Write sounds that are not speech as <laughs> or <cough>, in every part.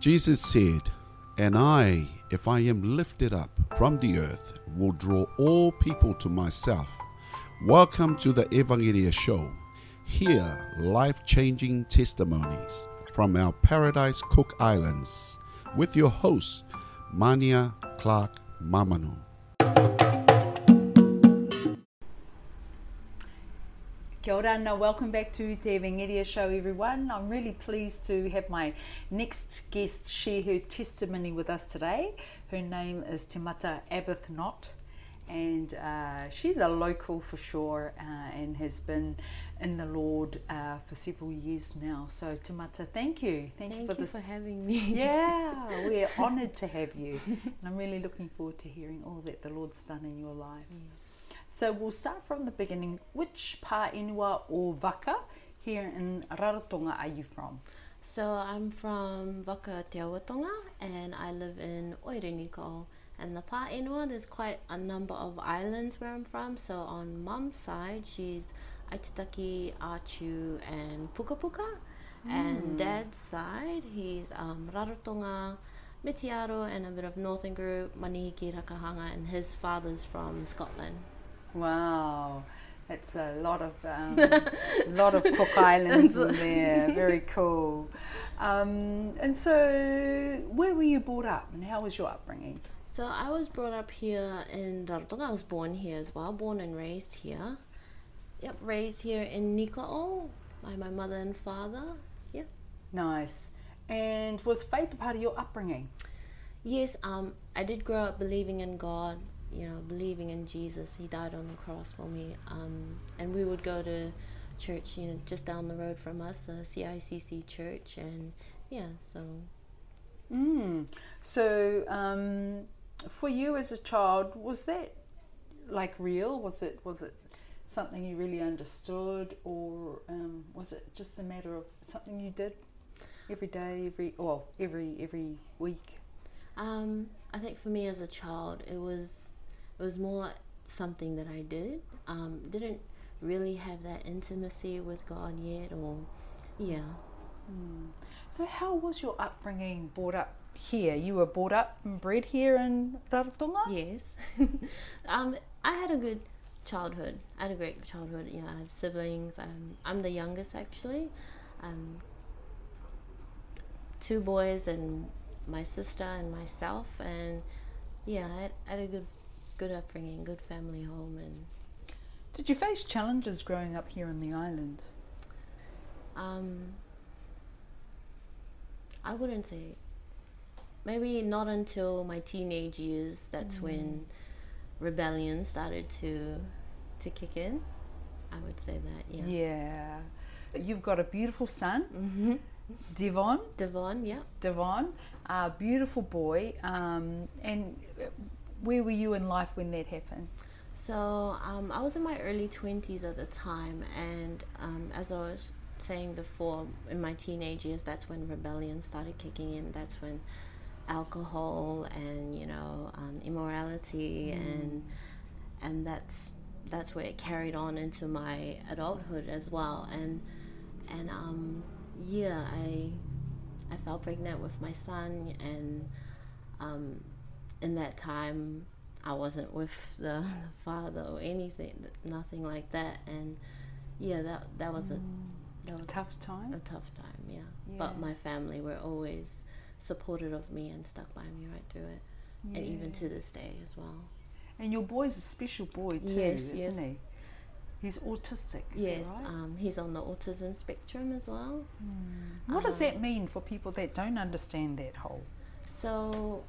Jesus said, And I, if I am lifted up from the earth, will draw all people to myself. Welcome to the Evangelia Show. Hear life changing testimonies from our Paradise Cook Islands with your host, Mania Clark Mamanu. Kia ora and welcome back to Te Evangelia Show everyone. I'm really pleased to have my next guest share her testimony with us today. Her name is Temata Arbuthnot and uh, she's a local for sure uh, and has been in the Lord uh, for several years now. So Temata, thank you. Thank, you you for for this. having me. <laughs> Yeah, we're <laughs> honoured to have you. <laughs> And I'm really looking forward to hearing all that the Lord's done in your life. So we'll start from the beginning. Which pa enua or waka here in Rarotonga are you from? So I'm from Waka Te Au O Tonga and I live in Oireniko. And the Pā'enua, there's quite a number of islands where I'm from. So on mum's side, she's Aitutaki, Atiu, and Pukapuka. And dad's side, he's um, Rarotonga, Mitiaro, and a bit of Northern Group, Manihiki, Rakahanga, and his father's from Scotland. Wow, that's a lot of um, <laughs> lot of Cook Islands in there. Very cool. Um, and so, where were you brought up, and how was your upbringing? So I was brought up here in Rarotonga. I was born here as well, born and raised here. Yep, raised here in Nika'o by my mother and father. Yep. Nice. And was faith a part of your upbringing? Yes, um, I did grow up believing in God, you know, believing in Jesus. He died on the cross for me. Um, and we would go to church, you know, just down the road from us, the CICC church. And yeah, so Mm. So, um, for you as a child, was that like real? Was it was it something you really understood, or um, was it just a matter of something you did every day, every well, every every week? Um, I think for me as a child, it was it was more something that I did. Um, didn't really have that intimacy with God yet, or yeah. So, how was your upbringing? Brought up here? You were brought up and bred here in Rarotonga. Yes. <laughs> um, I had a good childhood. I had a great childhood. Yeah, I have siblings. Um, I'm the youngest actually. Um, two boys and my sister and myself, and yeah, I had, I had a good, good upbringing, good family home, and Did you face challenges growing up here on the island? Um, I wouldn't say. Maybe not until my teenage years. That's when rebellion started to to kick in. I would say that. Yeah. Yeah. You've got a beautiful son, Mm-hmm. Devon. Devon. Yeah. Devon, a beautiful boy. Um, and where were you in life when that happened? So um, I was in my early twenties at the time, and um, as I was saying before, in my teenage years, that's when rebellion started kicking in. That's when alcohol and you know um, immorality and and that's that's where it carried on into my adulthood as well. And and um, yeah, I I fell pregnant with my son, and um, in that time I wasn't with the, the father or anything, nothing like that. And yeah, that that was a that was Tough time. a tough time. Yeah. Yeah. but my family were always supportive of me and stuck by me right through it, and even to this day as well. And your boy's a special boy too, Yes, isn't yes. he? He's autistic, is yes, right? um, he's on the autism spectrum as well. what does uh, that mean for people that don't understand that whole? So,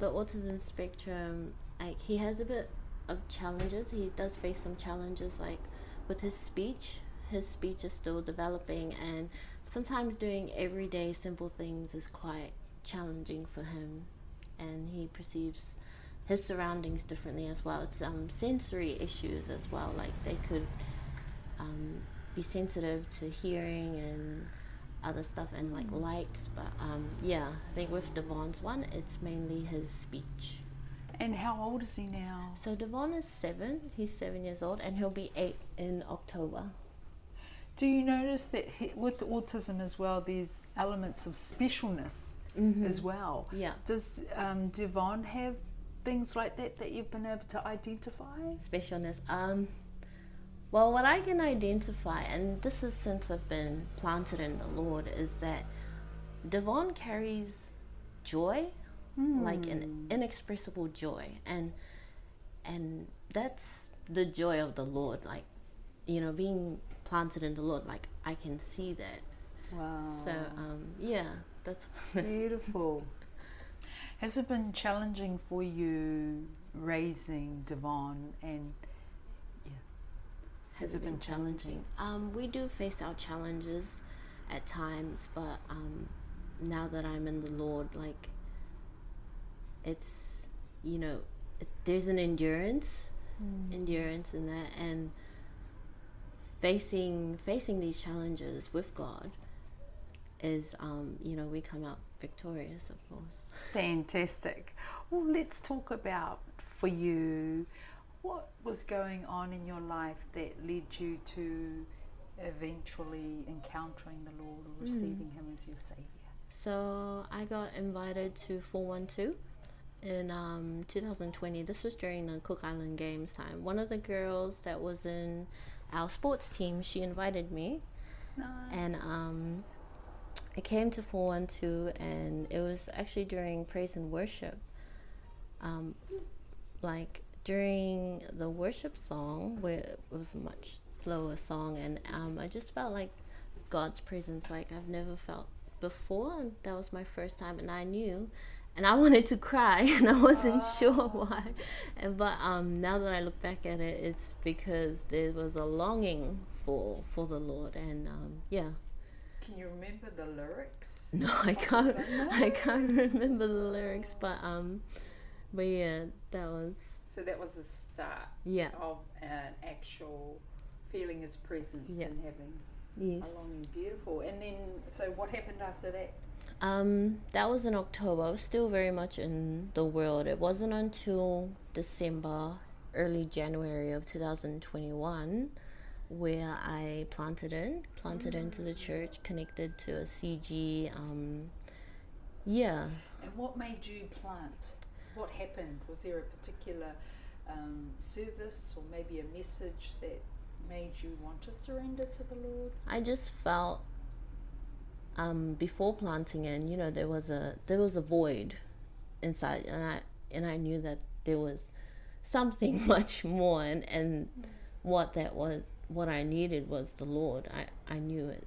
the autism spectrum, like he has a bit of challenges. He does face some challenges, like with his speech. His speech is still developing, and sometimes doing everyday simple things is quite challenging for him. And he perceives his surroundings differently as well. It's um, sensory issues as well. Like they could um, be sensitive to hearing and other stuff and like lights. But um, yeah, I think with Devon's one, it's mainly his speech. And how old is he now? So Devon is seven. He's seven years old, and he'll be eight in October. Do you notice that he, with autism as well, there's elements of specialness Mm-hmm. as well? Yeah. Does um, Devon have things like that that you've been able to identify? specialness. Um, well, what I can identify, and this is since I've been planted in the Lord, is that Devon carries joy, like an inexpressible joy, and and that's the joy of the Lord. Like, you know, being planted in the Lord, like I can see that. Wow. So, um, yeah, that's <laughs> Beautiful. <laughs> Has it been challenging for you raising Devon and has it been challenging? Um, we do face our challenges at times, but um, now that I'm in the Lord, like it's you know, it, there's an endurance, endurance in that, and facing facing these challenges with God is um, you know we come out victorious, of course. Fantastic. Well, let's talk about for you what was going on in your life that led you to eventually encountering the Lord or receiving Him as your Savior. So I got invited to 412 in um, 2020. This was during the Cook Island Games time. One of the girls that was in our sports team, she invited me, Nice. and um, I came to 412, and it was actually during praise and worship. Um, like during the worship song, where it was a much slower song, and um, I just felt like God's presence like I've never felt before, and that was my first time, and I knew, and I <laughs> wanted to cry, and I wasn't sure why, and but um, now that I look back at it, it's because there was a longing for for the Lord, and um, yeah, Can you remember the lyrics? <laughs> no, I can't, I can't remember the lyrics, but um, but yeah, that was So that was the start yeah, of an actual feeling His presence Yeah. and having yes. a longing. Beautiful. And then, so what happened after that? Um, that was in October. I was still very much in the world. It wasn't until December, early January of 2021, where I planted in, planted into the church, connected to a CG. Um, yeah, And what made you plant? What happened? Was there a particular um, service or maybe a message that made you want to surrender to the Lord? I just felt um, before planting in, you know, there was a there was a void inside, and I and I knew that there was something <laughs> much more, and and what that was, what I needed was the Lord. I I knew it,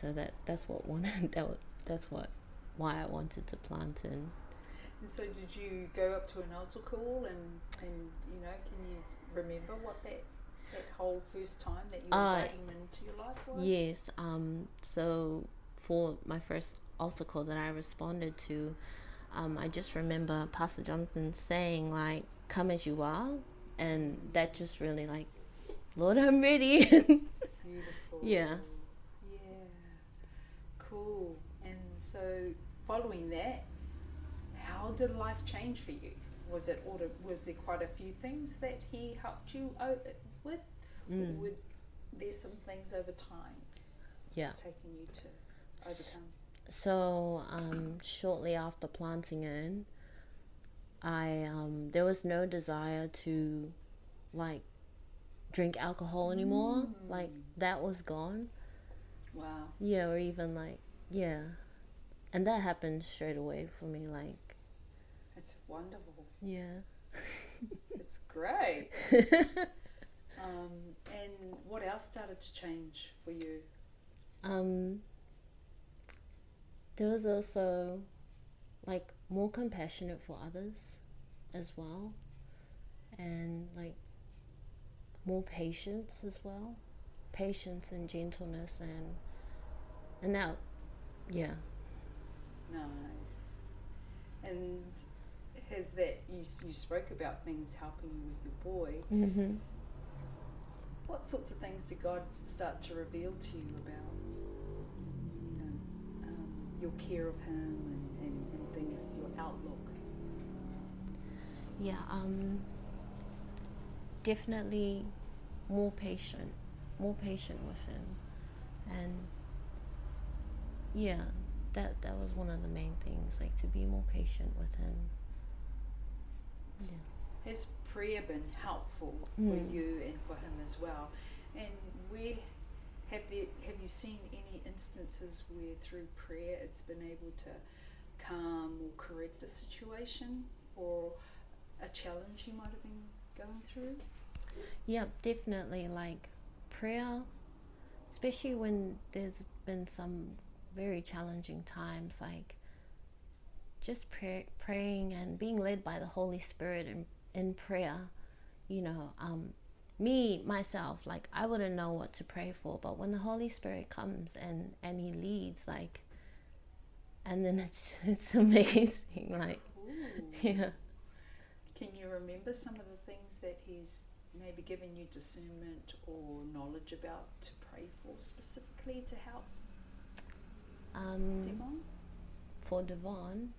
so that that's what wanted <laughs> that was, that's what why I wanted to plant in. And so, did you go up to an altar call and, and you know, can you remember what that that whole first time that you Uh, invited him into your life was? Yes. Um, so for my first altar call that I responded to, um, I just remember Pastor Jonathan saying like, "Come as you are," and that just really like, Lord, I'm ready. <laughs> Beautiful. Yeah. Yeah. Cool. And so, following that, how did life change for you? Was it was there quite a few things that he helped you o- with? Or Mm. were there some things over time yeah. taken you to overcome? So um, shortly after planting in, I um, there was no desire to like drink alcohol anymore. Like that was gone. Wow. Yeah, or even like yeah, and that happened straight away for me. Like It's wonderful. yeah. <laughs> It's great. <laughs> Um, and what else started to change for you? um, there was also like more compassionate for others as well, and like more patience as well, patience and gentleness and and now, yeah. Nice. And has that you you spoke about things helping you with your boy? Mm-hmm. What sorts of things did God start to reveal to you about, you know, um, your care of him and, and, and things, your outlook? Yeah, um, definitely more patient, more patient with him. and yeah, that that was one of the main things, like to be more patient with him. Yeah. Has prayer been helpful for Mm. you and for him as well? And where have there have you seen any instances where through prayer it's been able to calm or correct a situation or a challenge you might have been going through? Yeah, definitely. Like prayer, especially when there's been some very challenging times, like just pray, praying and being led by the Holy Spirit in, in prayer. You know, um, me myself, like I wouldn't know what to pray for, but when the Holy Spirit comes and and He leads, like, and then <laughs> it's it's amazing. Like, yeah. Can you remember some of the things that he's maybe given you discernment or knowledge about to pray for specifically to help Um, Devon? for Devon,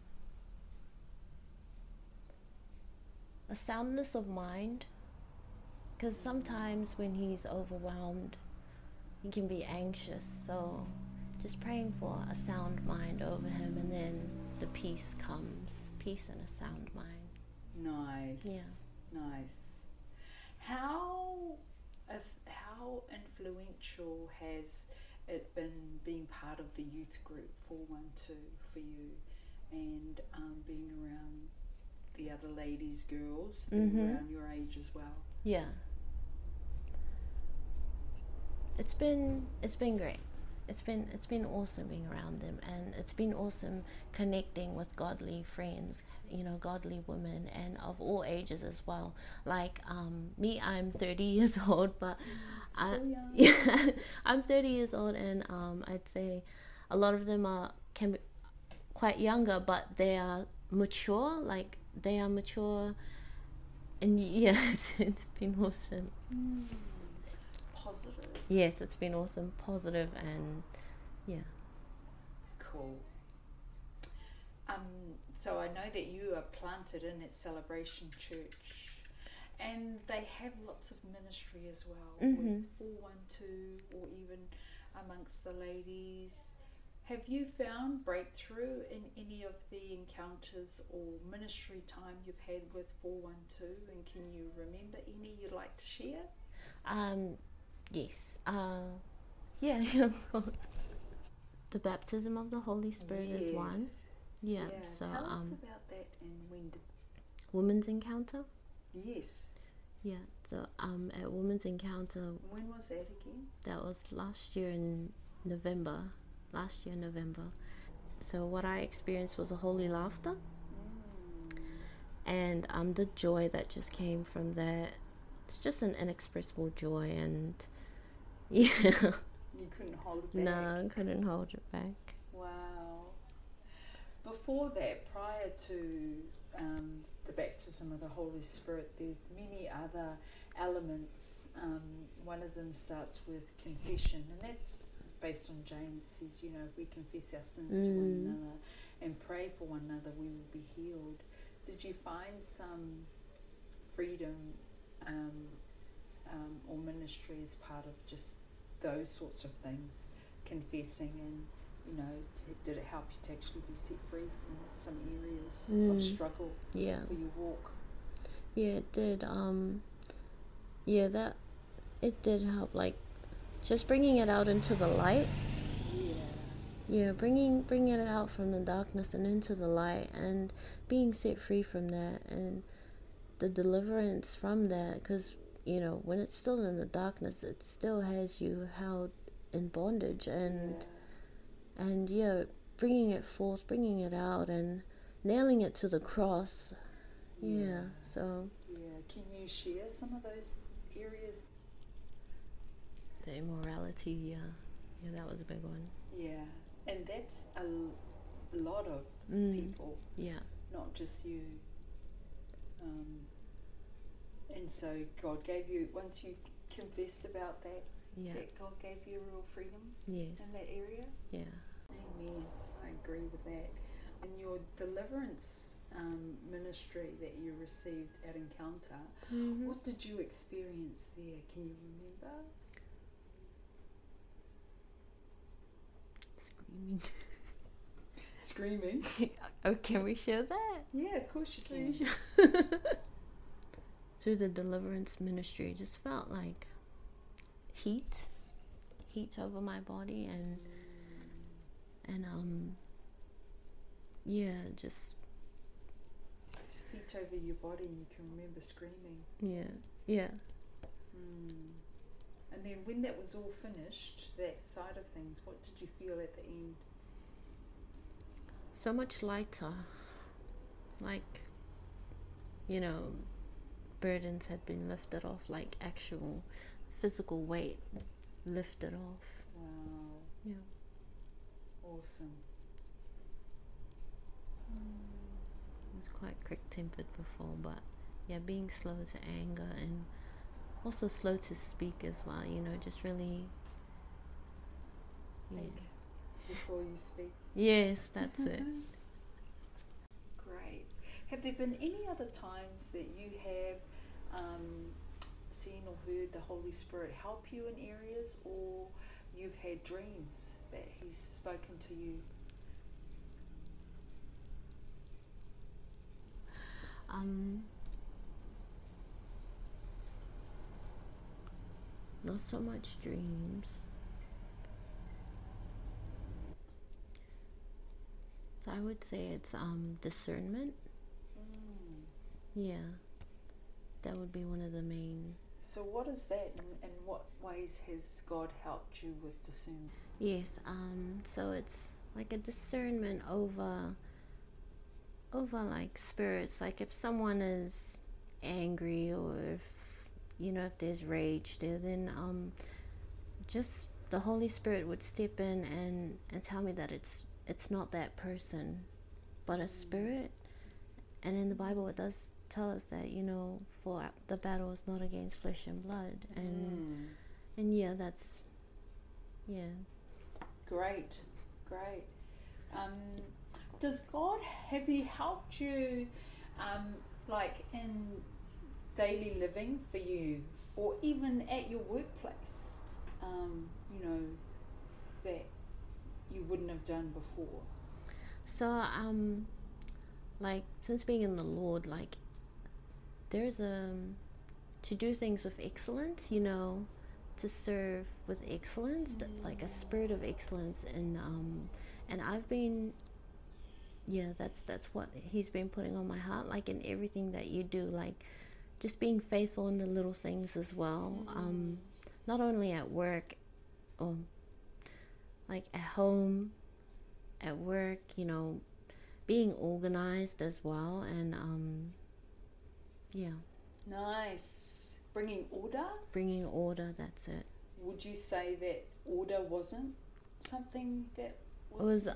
a soundness of mind. Because sometimes when he's overwhelmed, he can be anxious. So just praying for a sound mind over him, and then the peace comes peace and a sound mind. Nice. Yeah. Nice. How if, how influential has it been being part of the youth group 412 for you and um, being around the other ladies, girls Mhm. around your age as well? Yeah. It's been it's been great. It's been it's been awesome being around them and it's been awesome connecting with godly friends, you know, godly women and of all ages as well. Like um me I'm 30 <laughs> years old but I, young. <laughs> yeah, I'm 30 years old and um I'd say a lot of them are can be quite younger but they are mature like they are mature and <laughs> yeah it's, it's been awesome Positive. yes it's been awesome positive and yeah Cool. Um, so I know that you are planted in at Celebration Church, and they have lots of ministry as well Mhm. with 412 or even amongst the ladies. Have you found breakthrough in any of the encounters or ministry time you've had with 412? And can you remember any you'd like to share? um yes uh yeah yeah <laughs> of course the baptism of the holy spirit is one Yes. yeah, so Tell us um about that and when did. women's encounter Yes. yeah so um at women's encounter When was that again? that was last year in november last year november so what i experienced was a holy laughter and um the joy that just came from that it's just an inexpressible joy and <laughs> yeah You couldn't hold it back. no I couldn't hold it back Wow. Before that, prior to um, the baptism of the Holy Spirit, there's many other elements. Um, one of them starts with confession, and that's based on James says, you know, if we confess our sins to one Mm. another and pray for one another, we will be healed. Did you find some freedom um, um, or ministry as part of just those sorts of things, confessing and you know, t- did it help you to actually be set free from some areas of Mm. struggle yeah for your walk? yeah it did um yeah that it did help like just bringing it out into the light Yeah. yeah bringing bringing it out from the darkness and into the light and being set free from that and the deliverance from that because you know when it's still in the darkness it still has you held in bondage and and yeah bringing it forth bringing it out and nailing it to the cross yeah so Yeah. Can you share some of those areas? The immorality yeah yeah that was a big one Yeah. And that's a l- lot of mm, people, yeah not just you. Um, and so God gave you, once you confessed about that, yeah that God gave you real freedom yes in that area? yeah Amen. I agree with that. And your deliverance um, ministry that you received at Encounter, Mhm. what did you experience there? Can you remember? Screaming. <laughs> oh, can we share that? Yeah, of course you Can can. share- <laughs> Through the deliverance ministry, it just felt like heat, heat over my body, and and um, yeah, just Heat over your body and you can remember screaming. yeah, yeah. Mm. And then when that was all finished, that side of things, what did you feel at the end? So much lighter. Like, you know, burdens had been lifted off, like actual physical weight lifted off. Wow, Yeah. awesome. Hmm. I was quite quick tempered before, but yeah, being slow to anger and also slow to speak as well, you know, just really. Yeah. Think before you speak. Yes, that's it. <laughs> Great. Have there been any other times that you have um, seen or heard the Holy Spirit help you in areas, or you've had dreams that He's spoken to you? Um, not so much dreams. I would say it's um discernment. Mm. Yeah, that would be one of the main. So, what is that, and in what ways has God helped you with discernment? Yes. Um. So it's like a discernment over. Over like spirits, like if someone is angry or if you know if there's rage there, then um, just the Holy Spirit would step in and and tell me that it's it's not that person, but a spirit. And in the Bible, it does tell us that you know for the battle is not against flesh and blood, and Mm. and yeah, that's yeah. Great, great. Um, does God has He helped you, um, like in daily living for you, or even at your workplace? Um, you know that you wouldn't have done before. So um, like since being in the Lord, like there's a to do things with excellence, you know, to serve with excellence, th- like a spirit of excellence, and um, and I've been, yeah, that's that's what He's been putting on my heart, like in everything that you do, like just being faithful in the little things as well, um, not only at work, or like at home, at work, you know, being organized as well, and um, yeah, Nice, bringing order. bringing order. That's it. Would you say that order wasn't something that It was,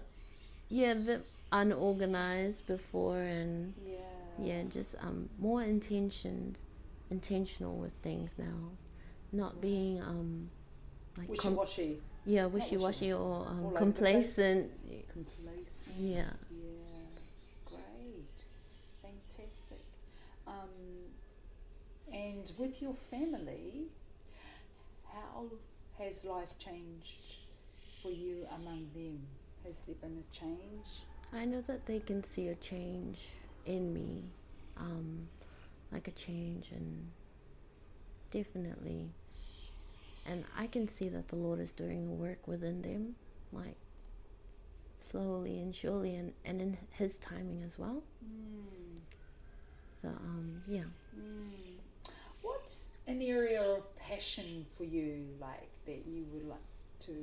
yeah, a bit unorganized before, and yeah yeah, just um more intentions, intentional with things now, not being um like wishy com- washy, yeah wishy- washy or um, the complacent. complacent. Yeah. Yeah, great, fantastic. Um, and with your family, how has life changed for you among them? Has there been a change? I know that they can see a change in me, um, like a change, and definitely, and I can see that the Lord is doing a work within them, like slowly and surely, and, and in His timing as well. Mm. So, um, yeah. Mm. What's an area of passion for you, like that you would like to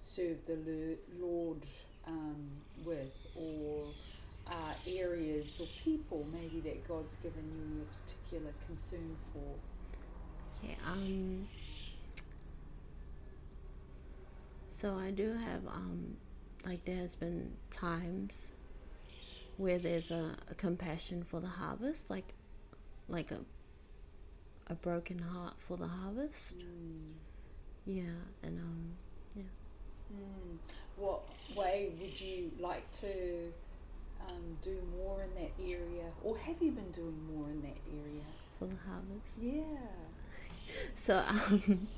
serve the Lord um, with, or uh, areas or people maybe that God's given you a particular concern for? Okay, um so I do have um like there has been times where there's a, a compassion for the harvest, like like a a broken heart for the harvest. Mm. Yeah, and um Mm. What way would you like to um, do more in that area, or have you been doing more in that area? for the harvest. Yeah. So um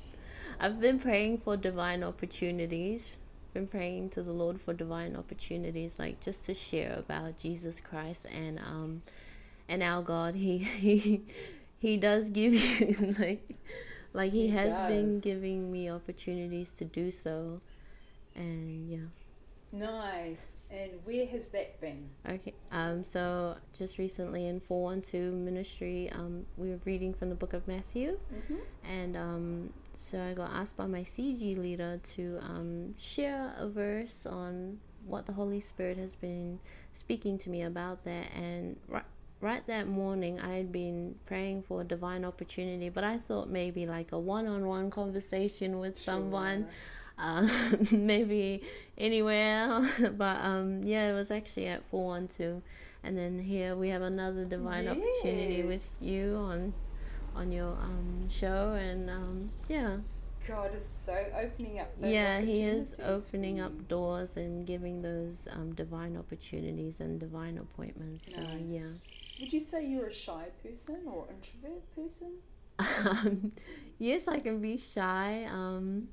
I've been praying for divine opportunities been praying to the Lord for divine opportunities, like just to share about Jesus Christ and um and our God. He <laughs> he he does give you <laughs> like like he, He has been giving me opportunities to do so, and yeah. Nice. And where has that been? Okay. Um. So just recently in four one two ministry, um, we were reading from the book of Matthew, Mm-hmm. and um, so I got asked by my CG leader to um share a verse on what the Holy Spirit has been speaking to me about that, and right. Right that morning, I had been praying for a divine opportunity, but I thought maybe like a one-on-one conversation with someone, uh, <laughs> maybe anywhere. <laughs> But um yeah it was actually at 412 and then here we have another divine opportunity with you on on your um show and um yeah God is so opening up. yeah he is opening up doors and giving those um divine opportunities and divine appointments so yeah Would you say you're a shy person or introvert person? um, yes, I can be shy. Um,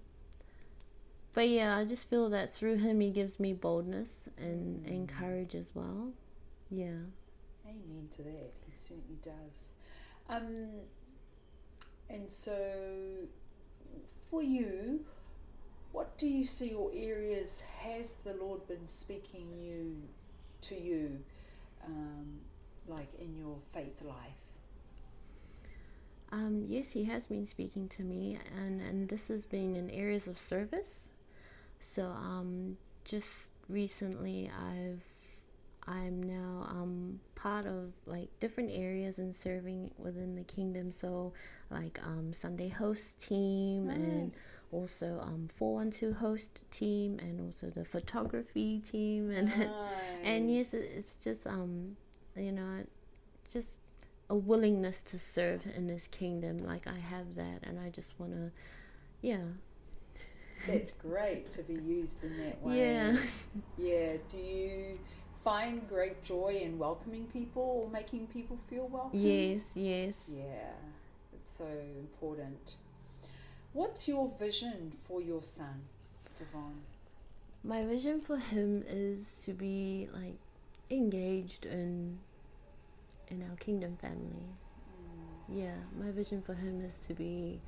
but yeah, I just feel that through him, he gives me boldness and, and courage as well. Yeah. Amen to that. He certainly does. Um, and so, for you, what do you see or areas has the Lord been speaking you to you, um, like in your faith life? Um, yes, he has been speaking to me, and, and this has been in areas of service. So um, just recently, I've I'm now um, part of like different areas and serving within the kingdom. So like um, Sunday host team and also um 412 host team and also the photography team <laughs> and and yes it's just um you know just a willingness to serve in this kingdom like i have that and i just want to yeah That's great to be used in that <laughs> way. yeah Yeah. Do you find great joy in welcoming people or making people feel welcome? yes yes Yeah, it's so important. What's your vision for your son, Devon? my vision for him is to be like engaged in in our kingdom family mm. yeah my vision for him is to be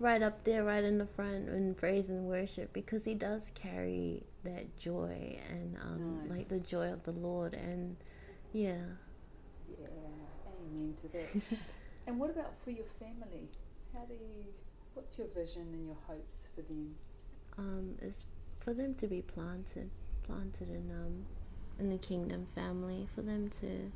right up there right in the front in praise and worship because he does carry that joy and um, Nice. like the joy of the lord and yeah Yeah, amen to that. <laughs> and what about for your family? How do you? What's your vision and your hopes for them? um, is for them to be planted planted in um in the kingdom family for them to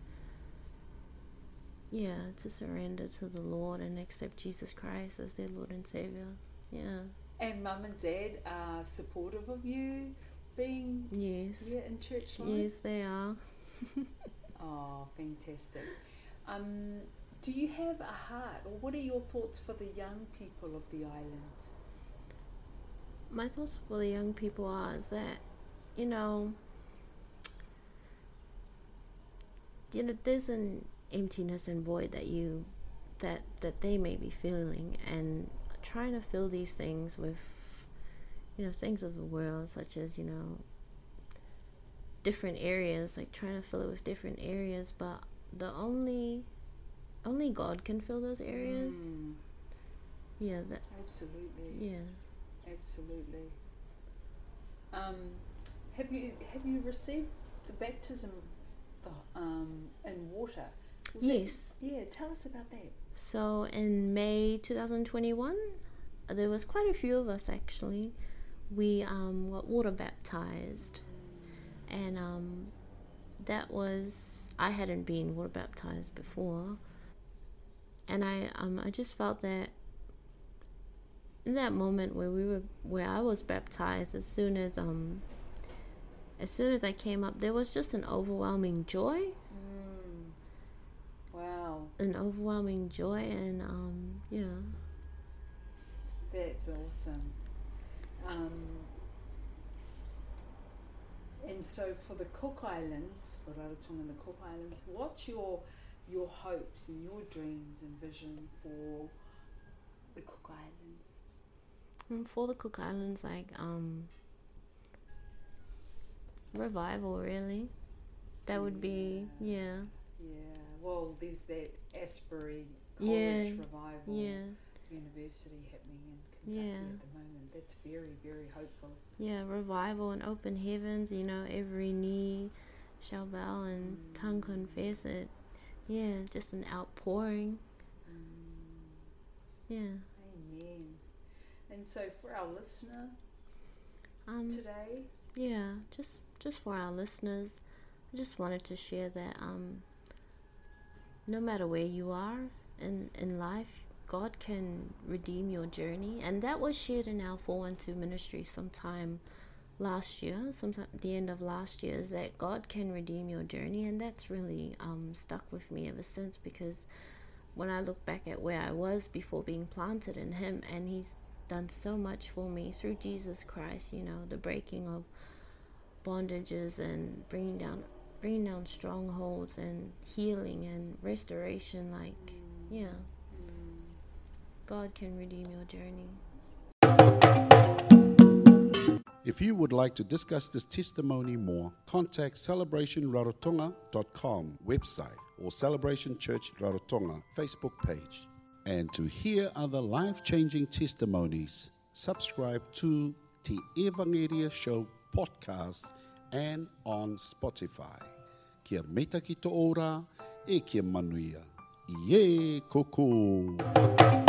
yeah to surrender to the lord and accept jesus christ as their lord and savior yeah And mum and dad are supportive of you being yes yeah in church life. yes they are <laughs> Oh, fantastic. Um, do you have a heart, or what are your thoughts for the young people of the island? my thoughts for the young people are is that you know you know there's an emptiness and void that you that that they may be feeling and trying to fill these things with you know things of the world such as you know different areas like trying to fill it with different areas but the only only god can fill those areas Mm, yeah that absolutely, yeah absolutely. Um, have you have you received the baptism of the, um, in water? Was it- yes. Yeah, tell us about that. So in May 2021, uh, there was quite a few of us actually. We um, got water baptized, and um, that was I hadn't been water baptized before, and I um, I just felt that in that moment where we were where I was baptized, as soon as um as soon as I came up, there was just an overwhelming joy an overwhelming joy and um yeah that's awesome. Um, and so for the Cook Islands, for Rarotonga and the Cook Islands, what's your your hopes and your dreams and vision for the Cook Islands? And for the cook islands like um revival, really. That would be, yeah. Yeah. Well, there's that Asbury Yeah, College revival Yeah, university happening in Kentucky Yeah. at the moment. That's very, very hopeful. yeah, revival and open heavens, you know, every knee shall bow and tongue confess it. Yeah, just an outpouring. Yeah. Amen. And so for our listener Um, today, yeah, just just for our listeners, I just wanted to share that um, no matter where you are in in life, God can redeem your journey, and that was shared in our 412 ministry sometime last year, sometime the end of last year, is that God can redeem your journey, and that's really um, stuck with me ever since because when I look back at where I was before being planted in Him, and He's done so much for me through Jesus Christ, you know, the breaking of bondages and bringing down bringing down strongholds and healing and restoration like yeah God can redeem your journey If you would like to discuss this testimony more, contact celebrationrarotonga.com website or Celebration Church Rarotonga Facebook page. And to hear other life changing testimonies, subscribe to the Evangelia Show podcast and on Spotify. Kia meta ki tō ora e kia manuia. Ie koko!